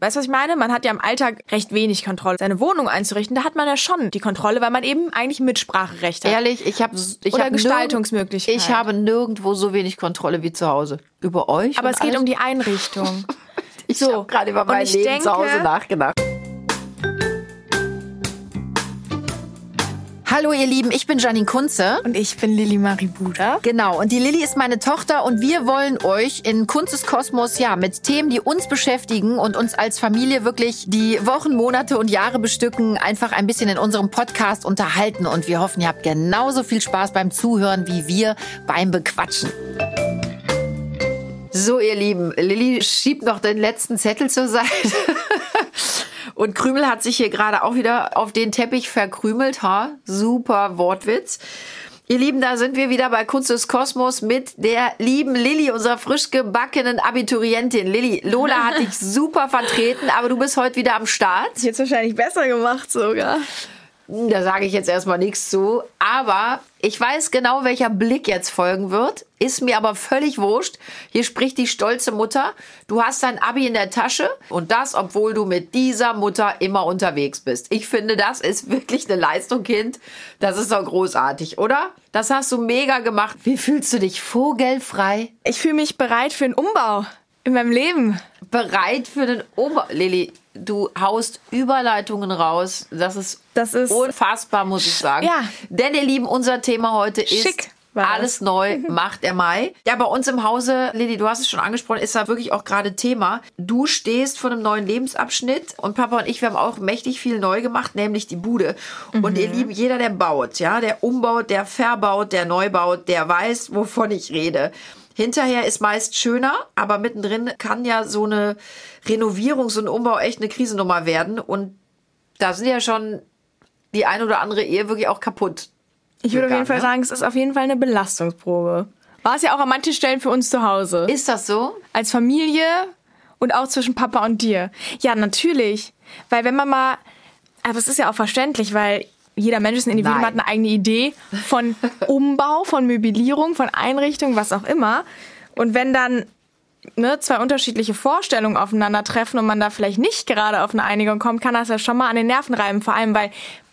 Weißt du, was ich meine? Man hat ja im Alltag recht wenig Kontrolle. Seine Wohnung einzurichten, da hat man ja schon die Kontrolle, weil man eben eigentlich Mitspracherecht hat. Ehrlich, ich habe ich Oder hab Gestaltungsmöglichkeit. nirgend- Ich habe nirgendwo so wenig Kontrolle wie zu Hause. Über euch. Aber es geht alles. um die Einrichtung. Ich so. habe gerade über mein Leben denke- zu Hause nachgedacht. Hallo ihr Lieben, ich bin Janine Kunze. Und ich bin Lilly Marie Buda. Genau, und die Lilly ist meine Tochter und wir wollen euch in Kunzes Kosmos ja mit Themen, die uns beschäftigen und uns als Familie wirklich die Wochen, Monate und Jahre bestücken, einfach ein bisschen in unserem Podcast unterhalten und wir hoffen, ihr habt genauso viel Spaß beim Zuhören wie wir beim Bequatschen. So, ihr Lieben, Lilly schiebt noch den letzten Zettel zur Seite. Und Krümel hat sich hier gerade auch wieder auf den Teppich verkrümelt. Ha? Super Wortwitz. Ihr Lieben, da sind wir wieder bei Kunst des Kosmos mit der lieben Lilly, unserer frisch gebackenen Abiturientin. Lilly, Lola hat dich super vertreten, aber du bist heute wieder am Start. Jetzt wahrscheinlich besser gemacht sogar. Da sage ich jetzt erstmal nichts zu. Aber ich weiß genau, welcher Blick jetzt folgen wird. Ist mir aber völlig wurscht. Hier spricht die stolze Mutter. Du hast dein Abi in der Tasche. Und das, obwohl du mit dieser Mutter immer unterwegs bist. Ich finde, das ist wirklich eine Leistung, Kind. Das ist doch großartig, oder? Das hast du mega gemacht. Wie fühlst du dich? Vogelfrei? Ich fühle mich bereit für einen Umbau in meinem Leben. Bereit für den Ober... Lilly, du haust Überleitungen raus. Das ist, Das ist- unfassbar, muss ich sagen. Ja. Denn ihr Lieben, unser Thema heute ist Schick alles neu macht der Mai. Ja, bei uns im Hause, Lilly, du hast es schon angesprochen, ist da wirklich auch gerade Thema. Du stehst vor einem neuen Lebensabschnitt und Papa und ich, wir haben auch mächtig viel neu gemacht, nämlich die Bude. Und ihr Lieben, jeder, der baut, ja, der umbaut, der verbaut, der neu baut, der weiß, wovon ich rede. Hinterher ist meist schöner, aber mittendrin kann ja so eine Renovierung, so ein Umbau echt eine Krisennummer werden. Und da sind ja schon die ein oder andere Ehe wirklich auch kaputt. Ich würde auf jeden Fall ne? sagen, es ist auf jeden Fall eine Belastungsprobe. War es ja auch an manchen Stellen für uns zu Hause. Ist das so? Als Familie und auch zwischen Papa und dir. Ja, natürlich. Weil wenn man mal, aber es ist ja auch verständlich, weil jeder Mensch ist ein Individuum, Nein. hat eine eigene Idee von Umbau, von Möblierung, von Einrichtung, was auch immer. Und wenn dann ne, zwei unterschiedliche Vorstellungen aufeinandertreffen und man da vielleicht nicht gerade auf eine Einigung kommt, kann das ja schon mal an den Nerven reiben. Vor allem, weil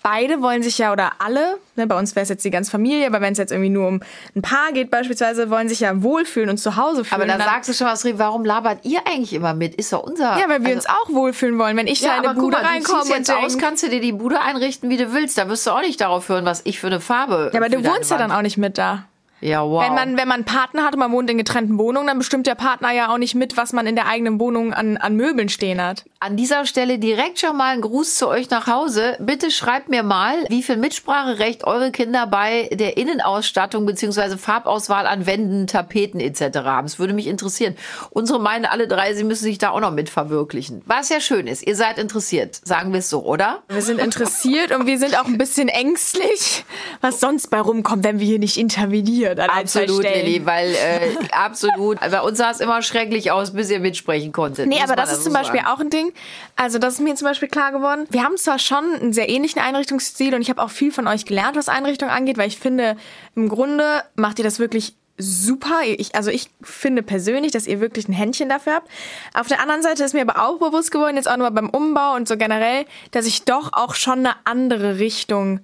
beide wollen sich ja, oder alle, ne, bei uns wäre es jetzt die ganze Familie, aber wenn es jetzt irgendwie nur um ein Paar geht beispielsweise, wollen sich ja wohlfühlen und zu Hause fühlen. Aber da sagst du schon was, Rie, warum labert ihr eigentlich immer mit? Ist doch unser. ja, weil wir also- uns auch wohlfühlen wollen. Wenn ich da Ja, in eine Bude mal, du reinkomme und jetzt aus, kannst du dir die Bude einrichten, wie du willst. Da wirst du auch nicht darauf hören, was ich für eine Farbe. ja, aber du wohnst ja dann auch nicht mit da. Ja, wow. Wenn man, wenn man einen Partner hat und man wohnt in getrennten Wohnungen, dann bestimmt der Partner ja auch nicht mit, was man in der eigenen Wohnung an, an Möbeln stehen hat. An dieser Stelle direkt schon mal ein Gruß zu euch nach Hause. Bitte schreibt mir mal, wie viel Mitspracherecht eure Kinder bei der Innenausstattung bzw. Farbauswahl an Wänden, Tapeten etc. haben. Es würde mich interessieren. Unsere meinen alle drei, sie müssen sich da auch noch mit verwirklichen. Was ja schön ist, ihr seid interessiert, sagen wir es so, oder? Wir sind interessiert und wir sind auch ein bisschen ängstlich, was sonst bei rumkommt, wenn wir hier nicht intervenieren. Absolut. Lilly, weil äh, absolut. Bei uns sah es immer schrecklich aus, bis ihr mitsprechen konntet. Nee, aber das ist zum Beispiel sagen. auch ein Ding. Also das ist mir zum Beispiel klar geworden. Wir haben zwar schon einen sehr ähnlichen Einrichtungsstil und ich habe auch viel von euch gelernt, was Einrichtung angeht, weil ich finde, im Grunde macht ihr das wirklich super. Ich, also ich finde persönlich, dass ihr wirklich ein Händchen dafür habt. Auf der anderen Seite ist mir aber auch bewusst geworden, jetzt auch nur beim Umbau und so generell, dass ich doch auch schon eine andere Richtung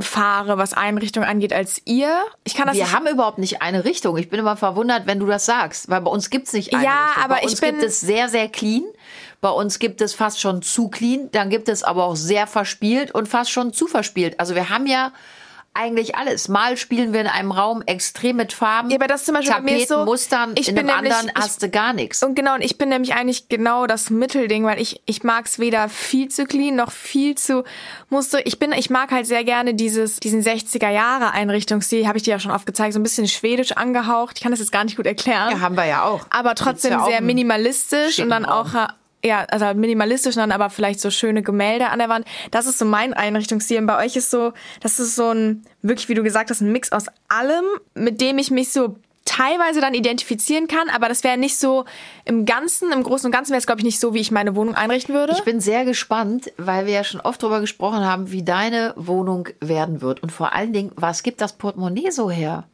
fahre, was Einrichtung angeht, als ihr. Ich kann das Wir nicht haben überhaupt nicht eine Richtung. Ich bin immer verwundert, wenn du das sagst, weil bei uns gibt's nicht eine Ja, Richtung. aber bei ich uns bin- gibt es sehr, sehr clean. Bei uns gibt es fast schon zu clean. Dann gibt es aber auch sehr verspielt und fast schon zu verspielt. Also wir haben ja eigentlich alles. Mal spielen wir in einem Raum extrem mit Farben. Ja, aber das zum Beispiel bei mir Tapeten, so, Mustern. ich in bin einem nämlich- anderen ich- hast du gar nichts. Und genau, und ich bin nämlich eigentlich genau das Mittelding, weil ich, ich mag es weder viel zu clean noch viel zu musste. Ich bin, ich mag halt sehr gerne dieses, diesen 60er Jahre Einrichtungsstil, habe ich dir ja schon oft gezeigt, so ein bisschen schwedisch angehaucht. Ich kann das jetzt gar nicht gut erklären. Ja, haben wir ja auch. Aber trotzdem ja auch sehr minimalistisch und dann Raum. auch, ja, also minimalistisch dann aber vielleicht so schöne Gemälde an der Wand. Das ist so mein Einrichtungsstil. Und bei euch ist so, das ist so ein, wirklich, wie du gesagt hast, ein Mix aus allem, mit dem ich mich so teilweise dann identifizieren kann, aber das wäre nicht so im Ganzen, im Großen und Ganzen wäre es, glaube ich, nicht so, wie ich meine Wohnung einrichten würde. Ich bin sehr gespannt, weil wir ja schon oft darüber gesprochen haben, wie deine Wohnung werden wird. Und vor allen Dingen, was gibt das Portemonnaie so her?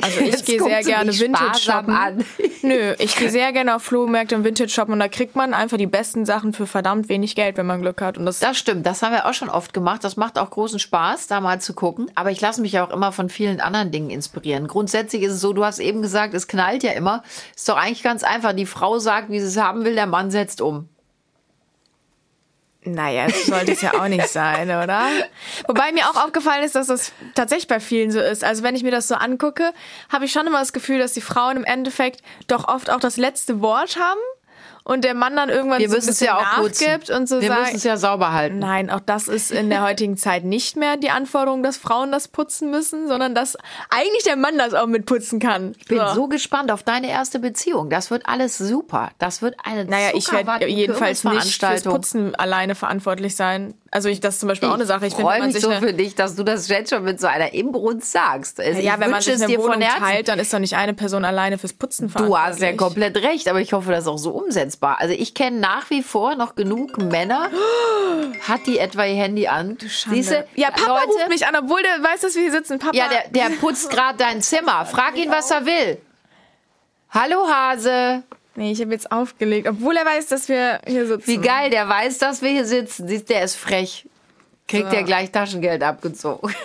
Also ich gehe sehr gerne Vintage shoppen. an. Nö, ich gehe sehr gerne auf Flohmärkte und Vintage shoppen und da kriegt man einfach die besten Sachen für verdammt wenig Geld, wenn man Glück hat. Und das, Das stimmt, das haben wir auch schon oft gemacht. Das macht auch großen Spaß, da mal zu gucken. Aber ich lasse mich ja auch immer von vielen anderen Dingen inspirieren. Grundsätzlich ist es so, du hast eben gesagt, es knallt ja immer. Ist doch eigentlich ganz einfach. Die Frau sagt, wie sie es haben will, der Mann setzt um. Naja, das sollte es ja auch nicht sein, oder? Wobei mir auch aufgefallen ist, dass das tatsächlich bei vielen so ist. Also wenn ich mir das so angucke, habe ich schon immer das Gefühl, dass die Frauen im Endeffekt doch oft auch das letzte Wort haben und der Mann dann irgendwann Wir so ein bisschen ja nachgibt und so wir sagt, müssen es ja sauber halten. Nein, auch das ist in der heutigen Zeit nicht mehr die Anforderung, dass Frauen das putzen müssen, sondern dass eigentlich der Mann das auch mitputzen kann. Ich bin so gespannt auf deine erste Beziehung. Das wird alles super. Das wird eine Naja, ich werde jedenfalls nicht fürs. Putzen alleine verantwortlich sein. Also ich, das ist zum Beispiel auch eine Sache. Ich Ich freue mich so für dich, dass du das jetzt schon mit so einer Inbrunst sagst. Also ja, ich wenn man sich es eine dir von Wohnung Herzen. teilt, dann ist doch nicht eine Person alleine fürs Putzen Du verantwortlich. hast ja komplett recht, aber ich hoffe, das ist auch so umsetzbar. Also ich kenne nach wie vor noch genug Männer. Hat die etwa ihr Handy an? Du? Ja, Papa Leute, ruft mich an, obwohl der weiß, dass wir hier sitzen. Papa. Ja, der, der putzt gerade dein Zimmer. Frag ihn, was er will. Hallo Hase. Nee, ich habe jetzt aufgelegt, obwohl er weiß, dass wir hier sitzen. Wie geil, der weiß, dass wir hier sitzen. Siehst, der ist frech. Kriegt So. er gleich Taschengeld abgezogen.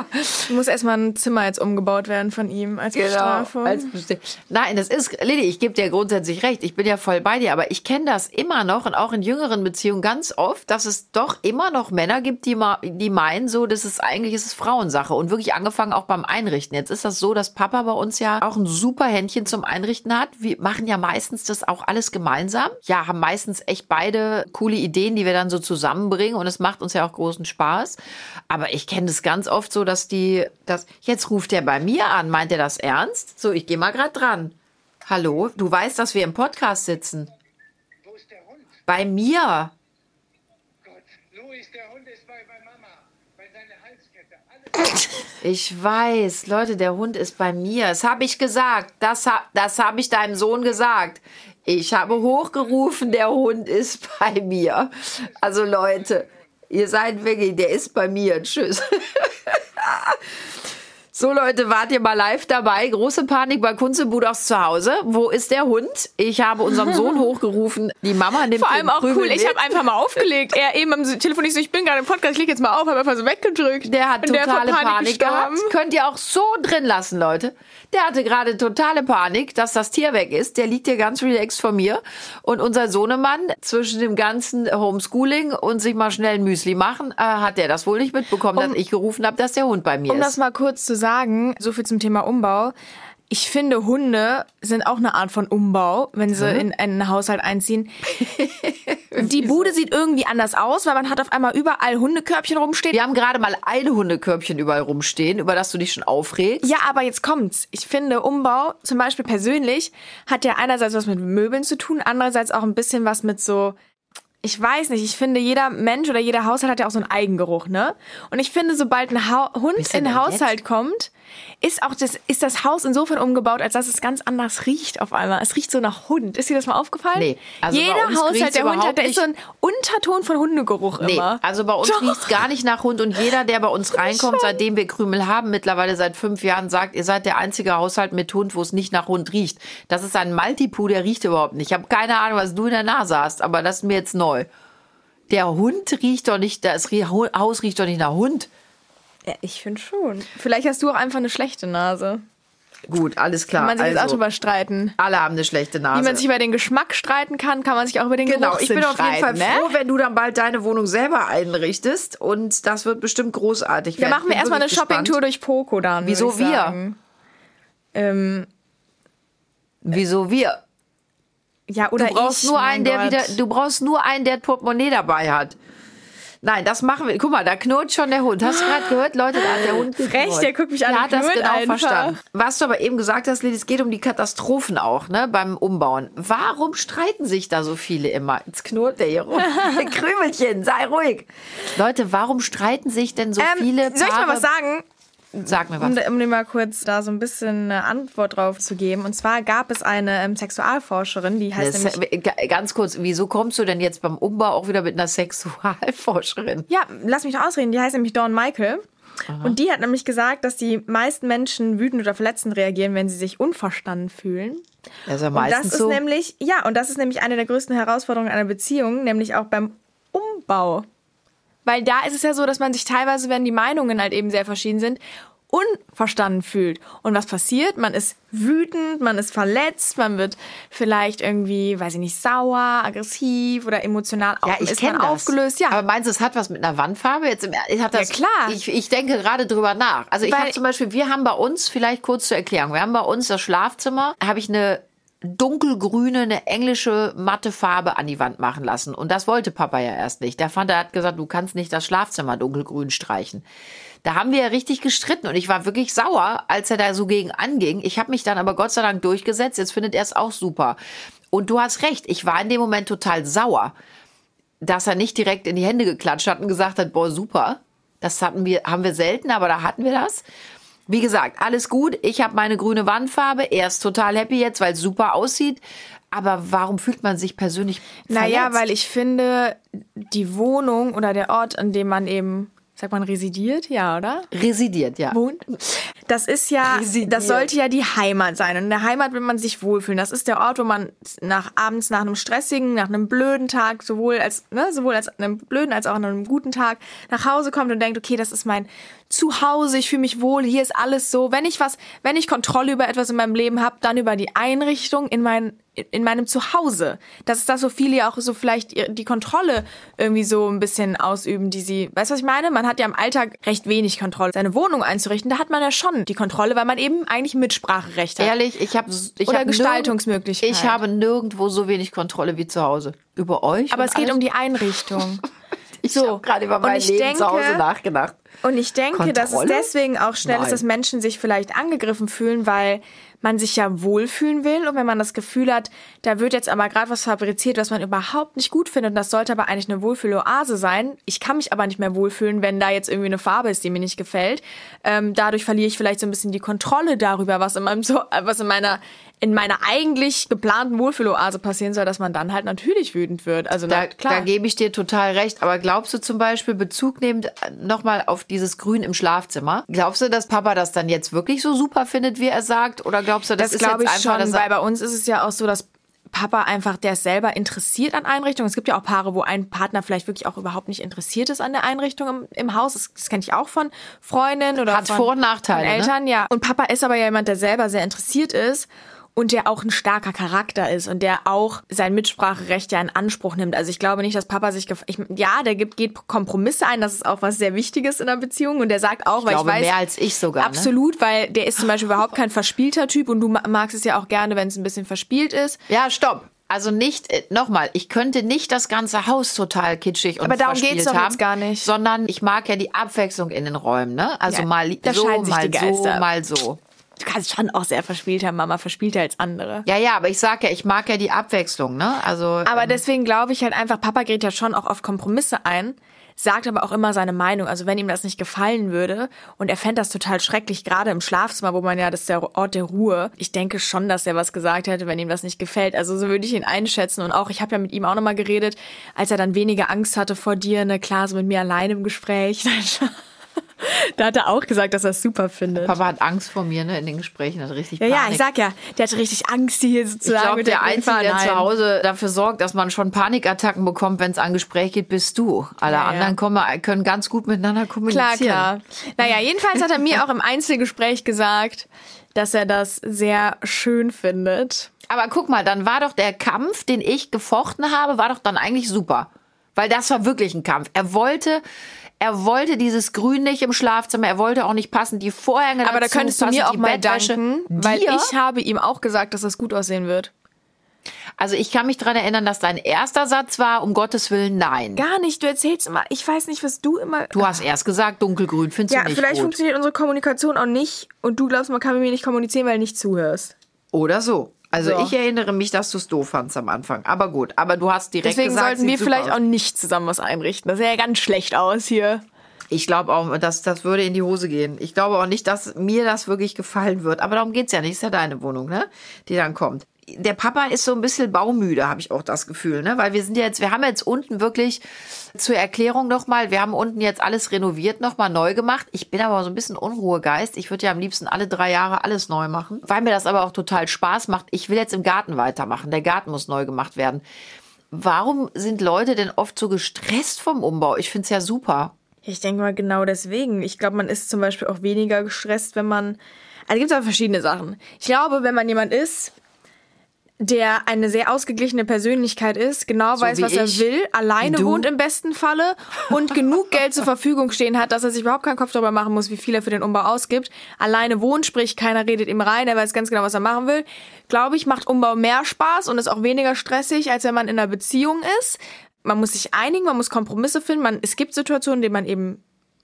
Muss erstmal ein Zimmer jetzt umgebaut werden von ihm als Bestrafung. Als Besti- Nein, das ist, Lili, ich gebe dir grundsätzlich recht. Ich bin ja voll bei dir, aber ich kenne das immer noch und auch in jüngeren Beziehungen ganz oft, dass es doch immer noch Männer gibt, die, ma die meinen so, das ist eigentlich ist es Frauensache und wirklich angefangen auch beim Einrichten. Jetzt ist das so, dass Papa bei uns ja auch ein super Händchen zum Einrichten hat. Wir machen ja meistens das auch alles gemeinsam. Ja, haben meistens echt beide coole Ideen, die wir dann so zusammenbringen und es macht uns ja auch großen Spaß. Aber ich kenne das ganz oft so, dass die, das, jetzt ruft der bei mir an. Meint er das ernst? So, ich gehe mal gerade dran. Hallo, du weißt, dass wir im Podcast sitzen. Wo ist der Hund? Bei mir. Gott, Louis, der Hund ist bei, bei Mama. Bei seiner Halskette. Ich weiß, Leute, der Hund ist bei mir. Das habe ich gesagt. Das, das habe ich deinem Sohn gesagt. Ich habe hochgerufen, der Hund ist bei mir. Also Leute, ihr seid wirklich, der ist bei mir. Tschüss. So Leute, wart ihr mal live dabei? Große Panik bei Kunze Budos zu Hause. Wo ist der Hund? Ich habe unserem Sohn hochgerufen. Die Mama nimmt Vor allem auch cool, ich mit. habe einfach mal aufgelegt. Er eben am Telefon, ich so, ich bin gerade im Podcast, ich leg jetzt mal auf, habe einfach so weggedrückt. Der hat Und vor totale Panik, gehabt. Könnt ihr auch so drin lassen, Leute. Der hatte gerade totale Panik, dass das Tier weg ist. Der liegt hier ganz relaxed vor mir. Und unser Sohnemann zwischen dem ganzen Homeschooling und sich mal schnell ein Müsli machen, äh, hat der das wohl nicht mitbekommen, dass ich gerufen habe, dass der Hund bei mir Um das ist. mal kurz zu sagen, so viel zum Thema Umbau. Ich finde, Hunde sind auch eine Art von Umbau, wenn sie in einen Haushalt einziehen. Die Bude sieht irgendwie anders aus, weil man hat auf einmal überall Hundekörbchen rumstehen. Wir haben gerade mal ein Hundekörbchen überall rumstehen, über das du dich schon aufregst. Ja, aber jetzt kommt's. Ich finde, Umbau, zum Beispiel persönlich, hat ja einerseits was mit Möbeln zu tun, andererseits auch ein bisschen was mit so, ich weiß nicht, ich finde, jeder Mensch oder jeder Haushalt hat ja auch so einen Eigengeruch, ne? Und ich finde, sobald ein ha Hund in den Haushalt kommt, ist auch das, ist das Haus insofern umgebaut, als dass es ganz anders riecht auf einmal. Es riecht so nach Hund. Ist dir das mal aufgefallen? Nee, also jeder Haushalt, der Hund hat, da ist so ein Unterton von Hundegeruch Nee, immer. also bei uns Doch. riecht's gar nicht nach Hund und jeder, der bei uns reinkommt, seitdem wir Krümel haben, mittlerweile seit fünf Jahren, sagt, ihr seid der einzige Haushalt mit Hund, wo es nicht nach Hund riecht. Das ist ein Maltipoo, der riecht überhaupt nicht. Ich habe keine Ahnung, was du in der Nase hast, aber das ist mir jetzt neu. Der Hund riecht doch nicht, das Haus riecht doch nicht nach Hund. Ja, ich finde schon. Vielleicht hast du auch einfach eine schlechte Nase. Gut, alles klar. Kann man sich jetzt auch also, drüber streiten. alle haben eine schlechte Nase. Wie man sich über den Geschmack streiten kann, kann man sich auch über den Genau, Geruchssinn ich bin auf jeden Fall ne? froh, wenn du dann bald deine Wohnung selber einrichtest und das wird bestimmt großartig. Da machen wir erstmal eine Shoppingtour durch Poco dann. Wieso wir? Ähm, Wieso wir? ja, oder Du brauchst ich, nur einen, der Gott. wieder, du brauchst nur einen, der Portemonnaie dabei hat. Nein, das machen wir. Guck mal, da knurrt schon der Hund. Hast du gerade gehört, Leute? Da hat der Hund Frech, geknurrt. der guckt mich an Der hat das genau einfach. verstanden. Was du aber eben gesagt hast, Lili, es geht um die Katastrophen auch, ne, beim Umbauen. Warum streiten sich da so viele immer? Jetzt knurrt der hier rum. Krümelchen, sei ruhig. Leute, warum streiten sich denn so Ähm, viele Paare? soll ich mal was sagen? Sag mir was. Um, um dir mal kurz da so ein bisschen eine Antwort drauf zu geben. Und zwar gab es eine ähm, Sexualforscherin, die heißt Das, nämlich... g- ganz kurz, wieso kommst du denn jetzt beim Umbau auch wieder mit einer Sexualforscherin? Ja, lass mich doch ausreden. Die heißt nämlich Dawn Michael. Und die hat nämlich gesagt, dass die meisten Menschen wütend oder verletzend reagieren, wenn sie sich unverstanden fühlen. Das ist ja Und das ist so. nämlich, ja, und das ist nämlich eine der größten Herausforderungen einer Beziehung, nämlich auch beim Umbau. Weil da ist es ja so, dass man sich teilweise, wenn die Meinungen halt eben sehr verschieden sind, unverstanden fühlt. Und was passiert? Man ist wütend, man ist verletzt, man wird vielleicht irgendwie, weiß ich nicht, sauer, aggressiv oder emotional Ja, ich ist kenne man das. aufgelöst. Ja, Aber meinst du, es hat was mit einer Wandfarbe? Jetzt im, ich hat das, Ja, klar. Ich, ich denke gerade drüber nach. Also ich habe zum Beispiel, wir haben bei uns, vielleicht kurz zur Erklärung, wir haben bei uns das Schlafzimmer, habe ich eine dunkelgrüne, eine englische matte Farbe an die Wand machen lassen. Und das wollte Papa ja erst nicht. Der fand, er hat gesagt, du kannst nicht das Schlafzimmer dunkelgrün streichen. Da haben wir ja richtig gestritten und ich war wirklich sauer, als er da so gegen anging. Ich habe mich dann aber Gott sei Dank durchgesetzt. Jetzt findet er es auch super. Und du hast recht, ich war in dem Moment total sauer dass er nicht direkt in die Hände geklatscht hat und gesagt hat, boah, super. Das hatten wir, haben wir selten, aber da hatten wir das. Wie gesagt, alles gut. Ich habe meine grüne Wandfarbe. Er ist total happy jetzt, weil es super aussieht. Aber warum fühlt man sich persönlich naja, verletzt? weil ich finde, die Wohnung oder der Ort, an dem man eben, sagt man, residiert, ja, oder? residiert, ja. wohnt. Das ist ja, Residiert. das sollte ja die Heimat sein. Und in der Heimat will man sich wohlfühlen. Das ist der Ort, wo man nach abends nach einem stressigen, nach einem blöden Tag, sowohl als, ne, sowohl als einem blöden als auch an einem guten Tag nach Hause kommt und denkt, okay, das ist mein Zuhause, ich fühle mich wohl, hier ist alles so. Wenn ich was, wenn ich Kontrolle über etwas in meinem Leben habe, dann über die Einrichtung in mein, in meinem Zuhause. Das ist das, so viele ja auch so vielleicht die Kontrolle irgendwie so ein bisschen ausüben, die sie, weißt du, was ich meine? Man hat ja im Alltag recht wenig Kontrolle. Seine Wohnung einzurichten, da hat man ja schon die Kontrolle, weil man eben eigentlich Mitspracherecht hat. Ehrlich, ich habe ich Oder hab Gestaltungsmöglichkeit. nirgend- Ich habe nirgendwo so wenig Kontrolle wie zu Hause. Über euch? Aber es geht alles? um die Einrichtung. Ich so. habe gerade über mein ich Leben denke- zu Hause nachgedacht. Und ich denke, dass es Kontrolle? deswegen auch schnell Nein. ist, dass Menschen sich vielleicht angegriffen fühlen, weil man sich ja wohlfühlen will und wenn man das Gefühl hat, da wird jetzt aber gerade was fabriziert, was man überhaupt nicht gut findet und das sollte aber eigentlich eine Wohlfühloase sein. Ich kann mich aber nicht mehr wohlfühlen, wenn da jetzt irgendwie eine Farbe ist, die mir nicht gefällt. Ähm, dadurch verliere ich vielleicht so ein bisschen die Kontrolle darüber, was in meinem, was in meiner in meiner eigentlich geplanten Wohlfühloase passieren soll, dass man dann halt natürlich wütend wird. Also Da, na, klar. da gebe ich dir total recht. Aber glaubst du zum Beispiel, Bezug nehmend nochmal auf dieses Grün im Schlafzimmer, glaubst du, dass Papa das dann jetzt wirklich so super findet, wie er sagt? Oder glaubst du, das, Das ist glaube jetzt ich einfach, schon, weil bei uns ist es ja auch so, dass Papa einfach, der ist selber interessiert an Einrichtungen. Es gibt ja auch Paare, wo ein Partner vielleicht wirklich auch überhaupt nicht interessiert ist an der Einrichtung im, im Haus. Das, das kenne ich auch von Freundinnen oder Hat von, Vor- und Nachteile, von ne? Eltern, ja. Und Papa ist aber ja jemand, der selber sehr interessiert ist und der auch ein starker Charakter ist und der auch sein Mitspracherecht ja in Anspruch nimmt. Also ich glaube nicht, dass Papa sich, ich, ja, der gibt, geht Kompromisse ein. Das ist auch was sehr Wichtiges in einer Beziehung und der sagt auch, weil glaube, ich weiß, mehr als ich sogar, ne? Absolut, weil der ist zum Beispiel überhaupt kein verspielter Typ und du ma- magst es ja auch gerne, wenn es ein bisschen verspielt ist. Ja, stopp. Also nicht, äh, nochmal, ich könnte nicht das ganze Haus total kitschig und Aber darum verspielt geht's doch haben, gar nicht. Sondern ich mag ja die Abwechslung in den Räumen, ne? Also Ja, mal so, mal so, Geister. mal so. Du kannst schon auch sehr verspielt haben, Mama verspielter als andere. Ja, ja, aber ich sag ja, ich mag ja die Abwechslung, ne? Also Aber deswegen glaube ich halt einfach, Papa geht ja schon auch auf Kompromisse ein, sagt aber auch immer seine Meinung. Also wenn ihm das nicht gefallen würde und er fände das total schrecklich, gerade im Schlafzimmer, wo man ja, das ist der Ort der Ruhe. Ich denke schon, dass er was gesagt hätte, wenn ihm das nicht gefällt. Also so würde ich ihn einschätzen. Und auch, ich habe ja mit ihm auch nochmal geredet, als er dann weniger Angst hatte vor dir, ne, klar, so mit mir alleine im Gespräch. da hat er auch gesagt, dass er es super findet. Papa hat Angst vor mir, ne, in den Gesprächen, hat richtig Ja, Panik. ja, ich sag ja, der hatte richtig Angst, die hier Ich sozusagen glaube, mit der Einzige, der zu Hause dafür sorgt, dass man schon Panikattacken bekommt, wenn es an Gespräch geht, bist du. Alle Ja, anderen kommen, können ganz gut miteinander Klar, kommunizieren. klar. Naja, jedenfalls hat er mir auch im Einzelgespräch gesagt, dass er das sehr schön findet. Aber guck mal, dann war doch der Kampf, den ich gefochten habe, war doch dann eigentlich super. Weil das war wirklich ein Kampf. Er wollte, er wollte dieses Grün nicht im Schlafzimmer, er wollte auch nicht passen, die Vorhänge Aber da könntest du mir auch mal Bettwäsche. danken, weil Dir? ich habe ihm auch gesagt, dass das gut aussehen wird. Also ich kann mich dran erinnern, dass dein erster Satz war, um Gottes Willen, nein. Gar nicht, du erzählst immer, ich weiß nicht, was du immer... Du hast erst gesagt, dunkelgrün findest ja, du nicht vielleicht gut. funktioniert unsere Kommunikation auch nicht und du glaubst, man kann mit mir nicht kommunizieren, weil du nicht zuhörst. Oder so. Also So. ich erinnere mich, dass du es doof fandst am Anfang. Aber gut, aber du hast direkt Deswegen gesagt, sollten wir sieht vielleicht aus. auch nicht zusammen was einrichten. Das sähe ja ganz schlecht aus hier. Ich glaube auch, dass das würde in die Hose gehen. Ich glaube auch nicht, dass mir das wirklich gefallen wird. Aber darum geht's ja nicht. Ist ja deine Wohnung, ne? Die dann kommt. Der Papa ist so ein bisschen baumüde, habe ich auch das Gefühl, ne? Weil wir sind ja jetzt, wir haben jetzt unten wirklich zur Erklärung nochmal, wir haben unten jetzt alles renoviert, nochmal neu gemacht. Ich bin aber so ein bisschen Unruhegeist. Ich würde ja am liebsten alle drei Jahre alles neu machen, weil mir das aber auch total Spaß macht. Ich will jetzt im Garten weitermachen. Der Garten muss neu gemacht werden. Warum sind Leute denn oft so gestresst vom Umbau? Ich finde es ja super. Ich denke mal genau deswegen. Ich glaube, man ist zum Beispiel auch weniger gestresst, wenn man. Also gibt es aber verschiedene Sachen. Ich glaube, wenn man jemand ist, der eine sehr ausgeglichene Persönlichkeit ist, genau weiß, wie was er ich. will, alleine Du. wohnt im besten Falle und genug Geld zur Verfügung stehen hat, dass er sich überhaupt keinen Kopf darüber machen muss, wie viel er für den Umbau ausgibt. Alleine wohnt, sprich keiner redet ihm rein, er weiß ganz genau, was er machen will. Glaube ich, macht Umbau mehr Spaß und ist auch weniger stressig, als wenn man in einer Beziehung ist. Man muss sich einigen, man muss Kompromisse finden. Man, es gibt Situationen, in denen man eben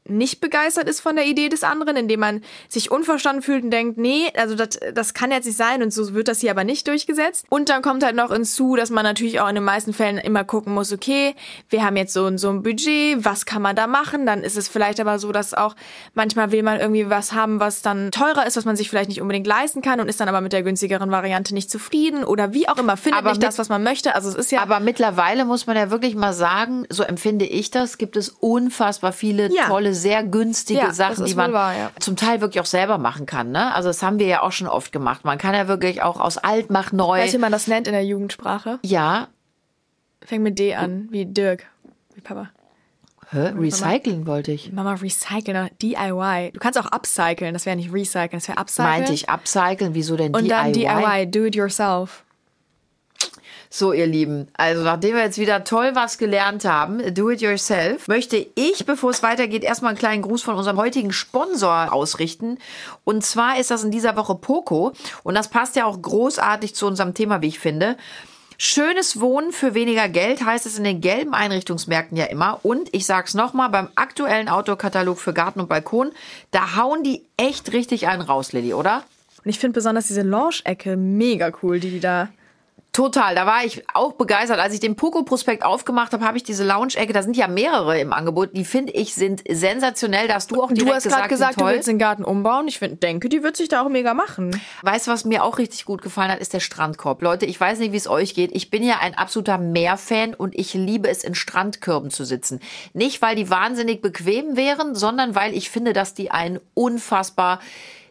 nicht begeistert ist von der Idee des anderen, indem man sich unverstanden fühlt und denkt, nee, also das, das kann jetzt nicht sein und so wird das hier aber nicht durchgesetzt. Und dann kommt halt noch hinzu, dass man natürlich auch in den meisten Fällen immer gucken muss, okay, wir haben jetzt so und so ein Budget, was kann man da machen? Dann ist es vielleicht aber so, dass auch manchmal will man irgendwie was haben, was dann teurer ist, was man sich vielleicht nicht unbedingt leisten kann und ist dann aber mit der günstigeren Variante nicht zufrieden oder wie auch immer, findet Aber nicht mit- das, was man möchte. Also es ist ja Aber mittlerweile muss man ja wirklich mal sagen, so empfinde ich das, gibt es unfassbar viele Ja. tolle, sehr günstige Ja, Sachen, die man wahr, ja. zum Teil wirklich auch selber machen kann. Ne? Also das haben wir ja auch schon oft gemacht. Man kann ja wirklich auch aus alt mach neu. weißt du, wie man das nennt in der Jugendsprache? ja, Fängt mit D an, wie Dirk, wie Papa. Hä? recyceln wollte ich. Mama recyceln, DIY. Du kannst auch upcyclen, das wäre nicht recyceln, das wäre upcyclen. Meinte ich upcyclen, wieso denn Und DIY? dann DIY, do it yourself. So, ihr Lieben, also nachdem wir jetzt wieder toll was gelernt haben, do it yourself, möchte ich, bevor es weitergeht, erstmal einen kleinen Gruß von unserem heutigen Sponsor ausrichten. Und zwar ist das in dieser Woche Poco. Und das passt ja auch großartig zu unserem Thema, wie ich finde. Schönes Wohnen für weniger Geld heißt es in den gelben Einrichtungsmärkten ja immer. Und ich sag's nochmal, beim aktuellen Outdoor-Katalog für Garten und Balkon, da hauen die echt richtig einen raus, Lilly, oder? Und ich finde besonders diese Lounge-Ecke mega cool, die die da. Total, da war ich auch begeistert. Als ich den Poco-Prospekt aufgemacht habe, habe ich diese Lounge-Ecke, da sind ja mehrere im Angebot, die finde ich sind sensationell. Da hast du auch direkt Du hast gerade gesagt, wie du willst den Garten umbauen. Ich find, denke, die wird sich da auch mega machen. Weißt du, was mir auch richtig gut gefallen hat, ist der Strandkorb. Leute, ich weiß nicht, wie es euch geht. Ich bin ja ein absoluter Meerfan und ich liebe es, in Strandkörben zu sitzen. Nicht, weil die wahnsinnig bequem wären, sondern weil ich finde, dass die einen unfassbar,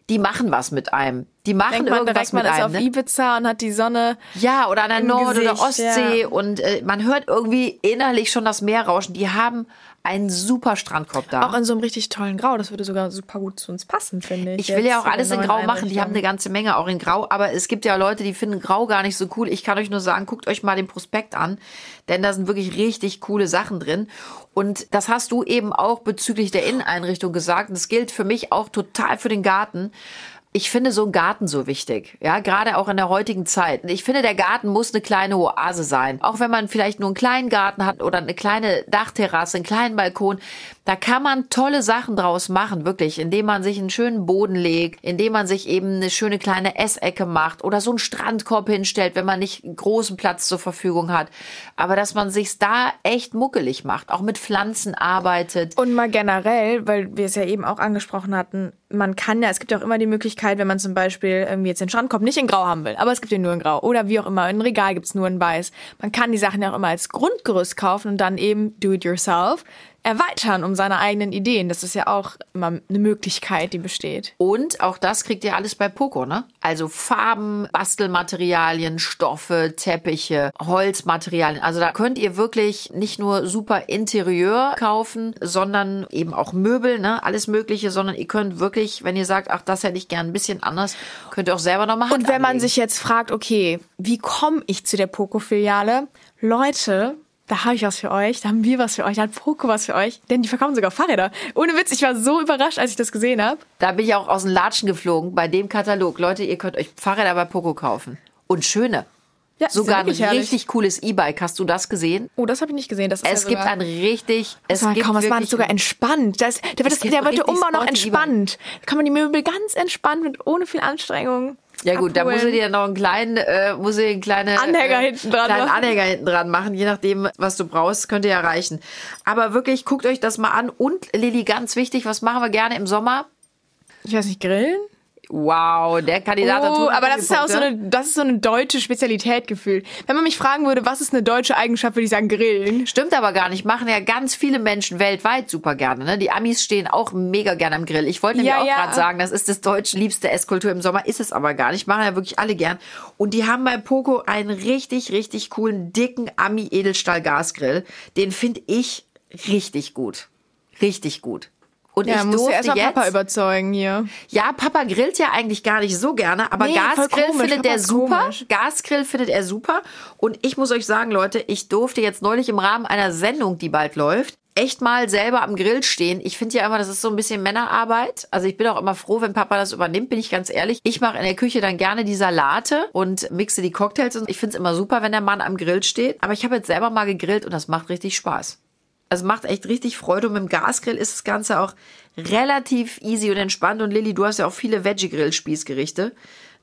die machen was mit einem. Die machen Denkt man irgendwas direkt, man mit ist einem. auf ne? Ibiza und hat die Sonne. Ja, oder an der Nord- oder Gesicht, Ostsee ja. und äh, man hört irgendwie innerlich schon das Meer rauschen. Die haben einen super Strandkorb da. Auch in so einem richtig tollen Grau. Das würde sogar super gut zu uns passen, finde ich. ich will ja auch alles in Grau machen. Die haben eine ganze Menge auch in Grau. Aber es gibt ja Leute, die finden Grau gar nicht so cool. Ich kann euch nur sagen, guckt euch mal den Prospekt an, denn da sind wirklich richtig coole Sachen drin. Und das hast du eben auch bezüglich der Inneneinrichtung gesagt. Und das gilt für mich auch total für den Garten. Ich finde so ein Garten so wichtig, ja, gerade auch in der heutigen Zeit. Ich finde, der Garten muss eine kleine Oase sein. Auch wenn man vielleicht nur einen kleinen Garten hat oder eine kleine Dachterrasse, einen kleinen Balkon, da kann man tolle Sachen draus machen, wirklich, indem man sich einen schönen Boden legt, indem man sich eben eine schöne kleine Essecke macht oder so einen Strandkorb hinstellt, wenn man nicht großen Platz zur Verfügung hat. Aber dass man sich da echt muckelig macht, auch mit Pflanzen arbeitet. Und mal generell, weil wir es ja eben auch angesprochen hatten, man kann ja, es gibt ja auch immer die Möglichkeit, wenn man zum Beispiel irgendwie jetzt den Strandkorb nicht in Grau haben will, aber es gibt den nur in Grau oder wie auch immer, ein Regal gibt's nur in Weiß. Man kann die Sachen ja auch immer als Grundgerüst kaufen und dann eben do it yourself erweitern um seine eigenen Ideen. Das ist ja auch immer eine Möglichkeit, die besteht. Und auch das kriegt ihr alles bei Poco, ne? Also Farben, Bastelmaterialien, Stoffe, Teppiche, Holzmaterialien. Also da könnt ihr wirklich nicht nur super Interieur kaufen, sondern eben auch Möbel, ne? Alles Mögliche, sondern ihr könnt wirklich, wenn ihr sagt, ach, das hätte ich gern ein bisschen anders, könnt ihr auch selber noch machen. Und wenn man sich jetzt fragt, okay, wie komme ich zu der Poco-Filiale? Leute, da habe ich was für euch, da haben wir was für euch, da hat Poco was für euch, denn die verkaufen sogar Fahrräder. Ohne Witz, ich war so überrascht, als ich das gesehen habe. Da bin ich auch aus den Latschen geflogen bei dem Katalog. Leute, ihr könnt euch Fahrräder bei Poco kaufen. Und schöne. Ja, Sogar ein wirklich herrlich. richtig cooles E-Bike. Hast du das gesehen? Oh, das habe ich nicht gesehen. Das ist Es ja gibt ein richtig, es Sag mal, gibt kaum, was war das sogar entspannt. Das, der wird, Es das, der wird der richtig Umbau noch entspannt. Da kann man die Möbel ganz entspannt mit ohne viel Anstrengung. Ja gut, da muss er dir noch einen kleinen, äh, muss er einen kleinen Anhänger äh, hinten dran kleinen machen. Anhänger hinten dran machen, je nachdem, was du brauchst, könnte ja reichen. Aber wirklich, guckt euch das mal an. Und Lilly, ganz wichtig, was machen wir gerne im Sommer? Ich weiß nicht, grillen? Wow, der Kandidat hat Oh, 100 aber das ist ja auch so eine, das ist so eine deutsche Spezialität gefühlt. Wenn man mich fragen würde, was ist eine deutsche Eigenschaft, würde ich sagen Grillen. Stimmt aber gar nicht. Machen ja ganz viele Menschen weltweit super gerne. Ne? Die Amis stehen auch mega gerne am Grill. Ich wollte nämlich Ja, auch ja. gerade sagen, das ist das deutsche liebste Esskultur im Sommer. Ist es aber gar nicht. Machen ja wirklich alle gern. Und die haben bei Poco einen richtig, richtig coolen, dicken Ami-Edelstahl-Gasgrill. Den finde ich richtig gut. Richtig gut. Und Ja, ich musst du durfte erst mal jetzt, Papa überzeugen hier. ja, Papa grillt ja eigentlich gar nicht so gerne, aber Nee, Gasgrill komisch. findet Papa er super. komisch. Gasgrill findet er super. Und ich muss euch sagen, Leute, ich durfte jetzt neulich im Rahmen einer Sendung, die bald läuft, echt mal selber am Grill stehen. Ich finde ja immer, das ist so ein bisschen Männerarbeit. Also ich bin auch immer froh, wenn Papa das übernimmt, bin ich ganz ehrlich. Ich mache in der Küche dann gerne die Salate und mixe die Cocktails. Und ich finde es immer super, wenn der Mann am Grill steht. Aber ich habe jetzt selber mal gegrillt und das macht richtig Spaß. Also macht echt richtig Freude und mit dem Gasgrill ist das Ganze auch relativ easy und entspannt. Und Lilly, du hast ja auch viele Veggie-Grill-Spießgerichte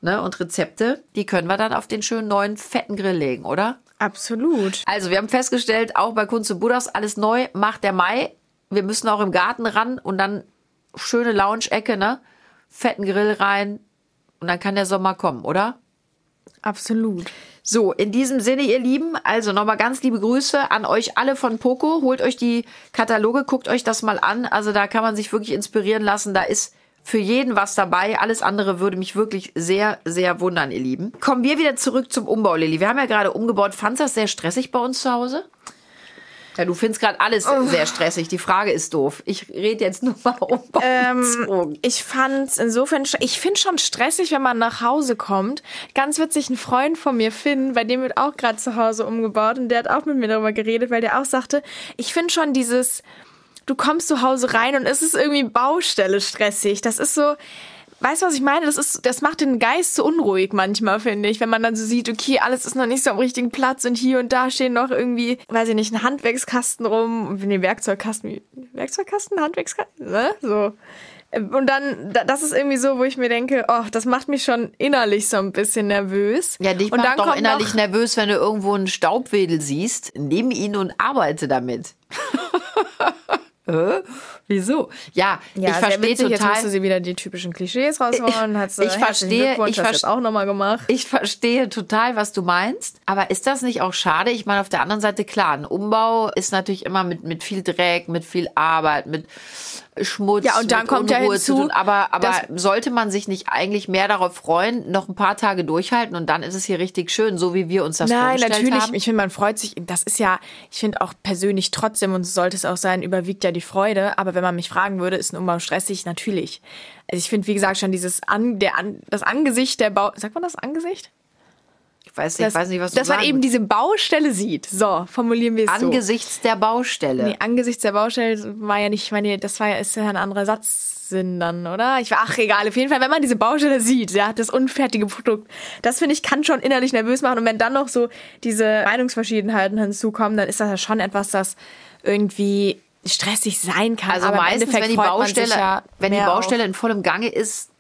ne, und Rezepte. Die können wir dann auf den schönen neuen fetten Grill legen, oder? Absolut. Also wir haben festgestellt, auch bei Kunze Buddhas, alles neu macht der Mai. Wir müssen auch im Garten ran und dann schöne Lounge-Ecke, ne? Fetten Grill rein und dann kann der Sommer kommen, oder? Absolut. So, in diesem Sinne, ihr Lieben, also nochmal ganz liebe Grüße an euch alle von Poco. Holt euch die Kataloge, guckt euch das mal an. Also da kann man sich wirklich inspirieren lassen. Da ist für jeden was dabei. Alles andere würde mich wirklich sehr, sehr wundern, ihr Lieben. Kommen wir wieder zurück zum Umbau, Lilly. Wir haben ja gerade umgebaut. Fandst du das sehr stressig bei uns zu Hause? Ja, du findest gerade alles sehr stressig. Die Frage ist doof. Ich rede jetzt nur mal Umbau. Ähm, ich fand insofern, ich finde schon stressig, wenn man nach Hause kommt. Ganz witzig, ein Freund von mir, Finn, bei dem wird auch gerade zu Hause umgebaut und der hat auch mit mir darüber geredet, weil der auch sagte, ich finde schon dieses, du kommst zu Hause rein und es ist irgendwie Baustelle stressig. Das ist so, weißt du, was ich meine? Das ist, das macht den Geist so unruhig manchmal, finde ich, wenn man dann so sieht, okay, alles ist noch nicht so am richtigen Platz und hier und da stehen noch irgendwie, weiß ich nicht, ein Handwerkskasten rum, nee, Werkzeugkasten, wie- Werkzeugkasten, Handwerkskasten, ne? So. Und dann, da- das ist irgendwie so, wo ich mir denke, oh, das macht mich schon innerlich so ein bisschen nervös. Ja, dich und macht dann doch innerlich nervös, wenn du irgendwo einen Staubwedel siehst. Nimm ihn und arbeite damit. Hä? Wieso? Ja, ja, ich verstehe witzig, Jetzt total. musste sie wieder die typischen Klischees rausholen. Hat sie, ich verstehe, ich hast du verste- jetzt auch nochmal gemacht. Ich verstehe total, was du meinst. Aber ist das nicht auch schade? Ich meine, auf der anderen Seite, klar, ein Umbau ist natürlich immer mit, mit viel Dreck, mit viel Arbeit, mit Schmutz. Ja, und dann kommt ja Unruhe hinzu. Aber, aber sollte man sich nicht eigentlich mehr darauf freuen, noch ein paar Tage durchhalten und dann ist es hier richtig schön, so wie wir uns das Nein, vorgestellt natürlich. haben? Ich finde, man freut sich. Das ist ja, ich finde auch persönlich trotzdem, und so sollte es auch sein, überwiegt ja die Freude. Aber wenn man mich fragen würde, ist ein Umbau stressig? Natürlich. Also ich finde, wie gesagt, schon dieses an, der, an, das Angesicht der Bau, sagt man das Angesicht? Ich weiß, nicht, ich weiß nicht, was du Dass man eben diese Baustelle sieht. So, formulieren wir es so. Angesichts der Baustelle. Nee, angesichts der Baustelle war ja nicht, ich meine, das war ja, ist ja ein anderer Satzsinn dann, oder? Ich war, ach, egal. Auf jeden Fall, wenn man diese Baustelle sieht, ja, das unfertige Produkt, das finde ich, kann schon innerlich nervös machen. Und wenn dann noch so diese Meinungsverschiedenheiten hinzukommen, dann ist das ja schon etwas, das irgendwie stressig sein kann. Also Aber im meistens, Endeffekt wenn die Baustelle, ja wenn die auf- Baustelle in vollem Gange ist,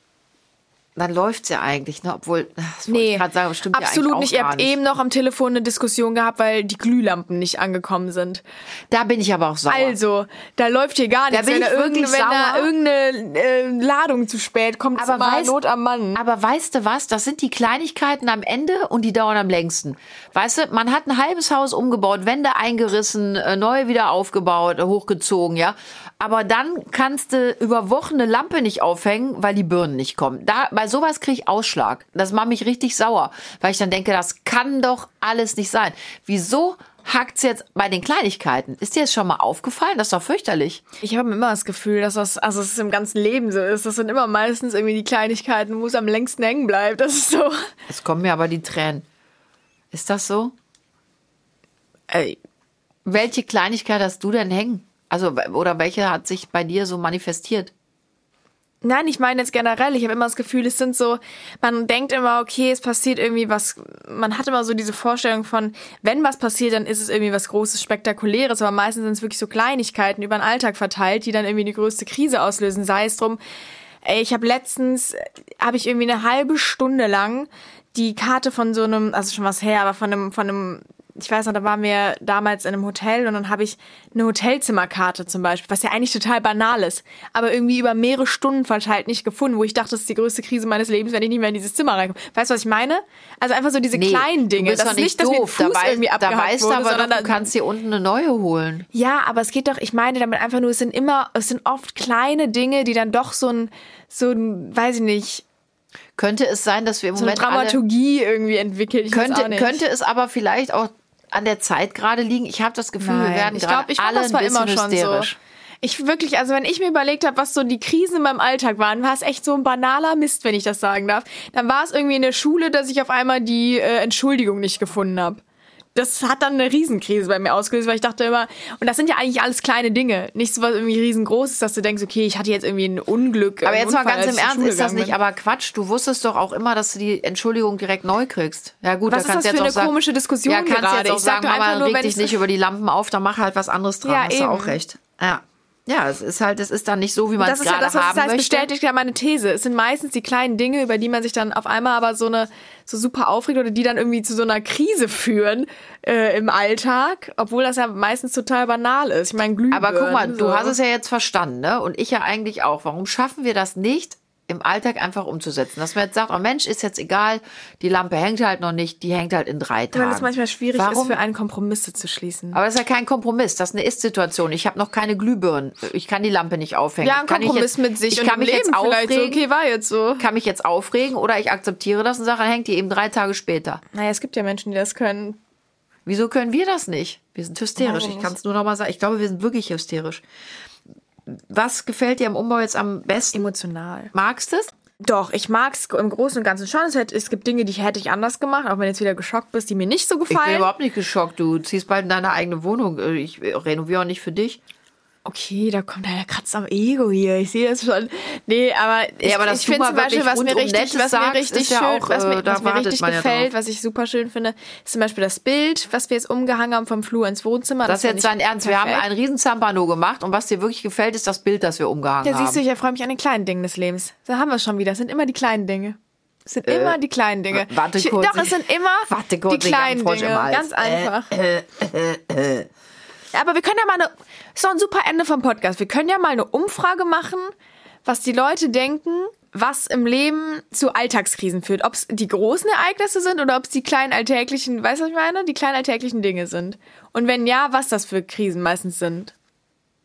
dann läuft's ja eigentlich, ne? Obwohl, das Nee, ich gerade sagen, stimmt absolut ja nicht. Ihr habt nicht. eben noch am Telefon eine Diskussion gehabt, weil die Glühlampen nicht angekommen sind. Da bin ich aber auch sauer. Also, da läuft hier gar nichts. bin wenn ich da wirklich irgendeine, wenn da sauer. irgendeine äh, Ladung zu spät kommt, aber immer weißt, Not am Mann. aber weißt du was? Das sind die Kleinigkeiten am Ende und die dauern am längsten. Weißt du, man hat ein halbes Haus umgebaut, Wände eingerissen, äh, neu wieder aufgebaut, äh, hochgezogen, ja. Aber dann kannst du über Wochen eine Lampe nicht aufhängen, weil die Birnen nicht kommen. Da, bei sowas kriege ich Ausschlag. Das macht mich richtig sauer, weil ich dann denke, das kann doch alles nicht sein. Wieso hackt's jetzt bei den Kleinigkeiten? Ist dir das schon mal aufgefallen? Das ist doch fürchterlich. Ich habe immer das Gefühl, dass das, also es ist im ganzen Leben so ist. Das sind immer meistens irgendwie die Kleinigkeiten, wo es am längsten hängen bleibt. Das ist so. Es kommen mir aber die Tränen. Ist das so? Ey, Welche Kleinigkeit hast du denn hängen? Also, oder welche hat sich bei dir so manifestiert? Nein, ich meine jetzt generell. Ich habe immer das Gefühl, es sind so, man denkt immer, okay, es passiert irgendwie was, man hat immer so diese Vorstellung von, wenn was passiert, dann ist es irgendwie was Großes, Spektakuläres, aber meistens sind es wirklich so Kleinigkeiten über den Alltag verteilt, die dann irgendwie die größte Krise auslösen. Sei es drum, ey, ich habe letztens, habe ich irgendwie eine halbe Stunde lang die Karte von so einem, also schon was her, aber von einem, von einem ich weiß noch, da waren wir damals in einem Hotel und dann habe ich eine Hotelzimmerkarte zum Beispiel, was ja eigentlich total banal ist, aber irgendwie über mehrere Stunden verteilt nicht gefunden, wo ich dachte, das ist die größte Krise meines Lebens, wenn ich nicht mehr in dieses Zimmer reinkomme. Weißt du, was ich meine? Also einfach so diese Nee, kleinen Dinge. Das ist nicht nicht, dass mir doof. Fuß da, irgendwie da weißt wurde, du aber, sondern doch, du kannst dir unten eine neue holen. ja, aber es geht doch, ich meine damit einfach nur, es sind immer, es sind oft kleine Dinge, die dann doch so ein, so ein, weiß ich nicht, Könnte es sein, dass wir im so eine Moment Dramaturgie irgendwie entwickeln. Ich könnte, könnte es aber vielleicht auch an der Zeit gerade liegen. Ich habe das Gefühl, wir Nein, werden ich glaube, ich alle das war ein bisschen immer schon hysterisch. so. Ich wirklich, also wenn ich mir überlegt habe, was so die Krisen in meinem Alltag waren, war es echt so ein banaler Mist, wenn ich das sagen darf. Dann war es irgendwie in der Schule, dass ich auf einmal die äh, Entschuldigung nicht gefunden habe. Das hat dann eine Riesenkrise bei mir ausgelöst, weil ich dachte immer, und das sind ja eigentlich alles kleine Dinge, nicht so was irgendwie riesengroßes, dass du denkst, okay, ich hatte jetzt irgendwie ein Unglück. Aber einen jetzt mal Unfall, ganz als im Ernst, Schule ist das nicht bin. aber Quatsch? Du wusstest doch auch immer, dass du die Entschuldigung direkt neu kriegst. Ja gut, Was da ist kannst das du jetzt für auch eine sagen, komische Diskussion Ja, kannst gerade? jetzt auch Ich sag sagen, Mama, nur, reg dich nicht über die Lampen auf, dann mach halt was anderes dran. Ja, hast du auch eben. recht. Ja. Ja, es ist halt, es ist dann nicht so, wie man es ist ja gerade das, was haben das heißt, möchte. bestätigt ja meine These. Es sind meistens die kleinen Dinge, über die man sich dann auf einmal aber so eine so super aufregt oder die dann irgendwie zu so einer Krise führen äh, im Alltag, obwohl das ja meistens total banal ist. Ich meine, Glühbirnen. Aber guck mal, so. du hast es ja jetzt verstanden, ne? Und ich ja eigentlich auch. Warum schaffen wir das nicht, im Alltag einfach umzusetzen? Dass man jetzt sagt, oh Mensch, ist jetzt egal, die Lampe hängt halt noch nicht, die hängt halt in drei Tagen. Weil es manchmal schwierig Warum? ist, für einen Kompromisse zu schließen. Aber das ist ja kein Kompromiss, das ist eine Ist-Situation. Ich habe noch keine Glühbirnen. Ich kann die Lampe nicht aufhängen. ja, ein kann ich Kompromiss jetzt, mit sich ich und kann mich Leben jetzt vielleicht so, aufregen, okay, war jetzt so. kann mich jetzt aufregen oder ich akzeptiere das und sage, dann hängt die eben drei Tage später. Naja, es gibt ja Menschen, die das können. Wieso können wir das nicht? Wir sind hysterisch. Warum Ich kann es nur noch mal sagen. Ich glaube, wir sind wirklich hysterisch. Was gefällt dir am Umbau jetzt am besten? Emotional. Magst du es? Doch, ich mag's im Großen und Ganzen schon. Es, hätte, es gibt Dinge, die hätte ich anders gemacht, auch wenn du jetzt wieder geschockt bist, die mir nicht so Ich bin gefallen. überhaupt nicht geschockt. Du ziehst bald in deine eigene Wohnung. Äh, Ich renoviere auch nicht für dich. Okay, da kommt einer kratzt am Ego hier. Ich sehe das schon. Nee, aber ich, aber dass ich finde zum Beispiel, was mir richtig, Nettes was mir richtig ist ja schön, auch, was äh, mir, da was mir richtig ja gefällt, drauf. was ich super schön finde, ist zum Beispiel das Bild, was wir jetzt umgehangen haben vom Flur ins Wohnzimmer. Das ist fand jetzt ich dein Ernst. Wir haben perfekt. einen riesen Zampano gemacht und was dir wirklich gefällt, ist das Bild, das wir umgehangen Ja, siehst du, haben. ich erfreue mich an den kleinen Dingen des Lebens. Da haben wir es schon wieder. Es sind immer die kleinen Dinge. Es sind immer die kleinen Dinge. Äh, warte ich, kurz. Doch, es sind immer Warte kurz, die ich kleinen Dinge. Ganz einfach. Äh, Ja, aber wir können ja mal eine, ist doch ein super Ende vom Podcast. Wir können ja mal eine Umfrage machen, was die Leute denken, was im Leben zu Alltagskrisen führt. Ob es die großen Ereignisse sind oder ob es die kleinen alltäglichen, weißt du, was ich meine? Die kleinen alltäglichen Dinge sind. Und wenn ja, was das für Krisen meistens sind.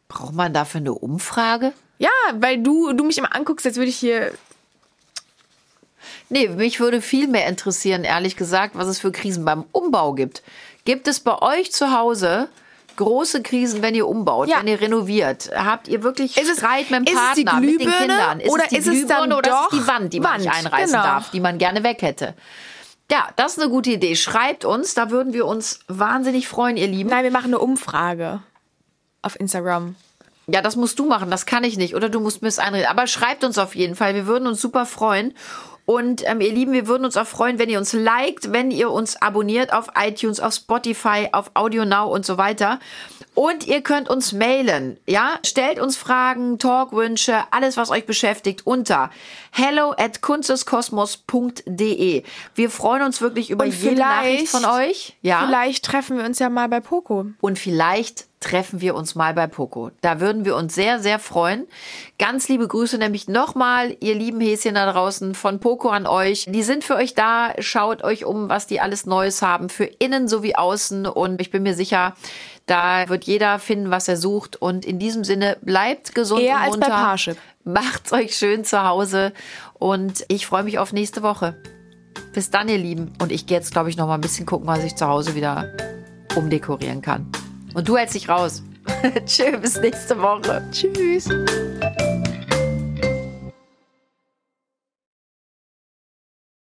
Braucht man dafür eine Umfrage? Ja, weil du, du mich immer anguckst, als würde ich hier. Nee, mich würde viel mehr interessieren, ehrlich gesagt, was es für Krisen beim Umbau gibt. Gibt es bei euch zu Hause große Krisen, wenn ihr umbaut, Ja. wenn ihr renoviert? Habt ihr wirklich Ist es- Streit mit dem es Partner, mit den Kindern? Ist oder es die ist es dann Glühbirne oder ist es doch die Wand, die man nicht Wand? einreißen Genau. darf, die man gerne weg hätte? Ja, das ist eine gute Idee. Schreibt uns, da würden wir uns wahnsinnig freuen, ihr Lieben. Nein, wir machen eine Umfrage auf Instagram. Ja, das musst du machen, das kann ich nicht. Oder du musst mir es einreden. Aber schreibt uns auf jeden Fall. Wir würden uns super freuen. Und ähm, ihr Lieben, wir würden uns auch freuen, wenn ihr uns liked, wenn ihr uns abonniert auf iTunes, auf Spotify, auf Audio Now und so weiter. Und ihr könnt uns mailen, ja? Stellt uns Fragen, Talkwünsche, alles, was euch beschäftigt, unter hello at kunsteskosmos.de. Wir freuen uns wirklich über Und jede Nachricht von euch. Ja. Vielleicht treffen wir uns ja mal bei Poco. Und vielleicht treffen wir uns mal bei Poco. Da würden wir uns sehr, sehr freuen. Ganz liebe Grüße nämlich nochmal, ihr lieben Häschen da draußen von Poco an euch. Die sind für euch da. Schaut euch um, was die alles Neues haben, für innen sowie außen. Und ich bin mir sicher, da wird jeder finden, was er sucht. Und in diesem Sinne, bleibt gesund Eher und als bei munter. Parship. Macht's euch schön zu Hause. Und ich freue mich auf nächste Woche. Bis dann, ihr Lieben. Und ich gehe jetzt, glaube ich, noch mal ein bisschen gucken, was ich zu Hause wieder umdekorieren kann. Und du hältst dich raus. Tschö, bis nächste Woche. Tschüss.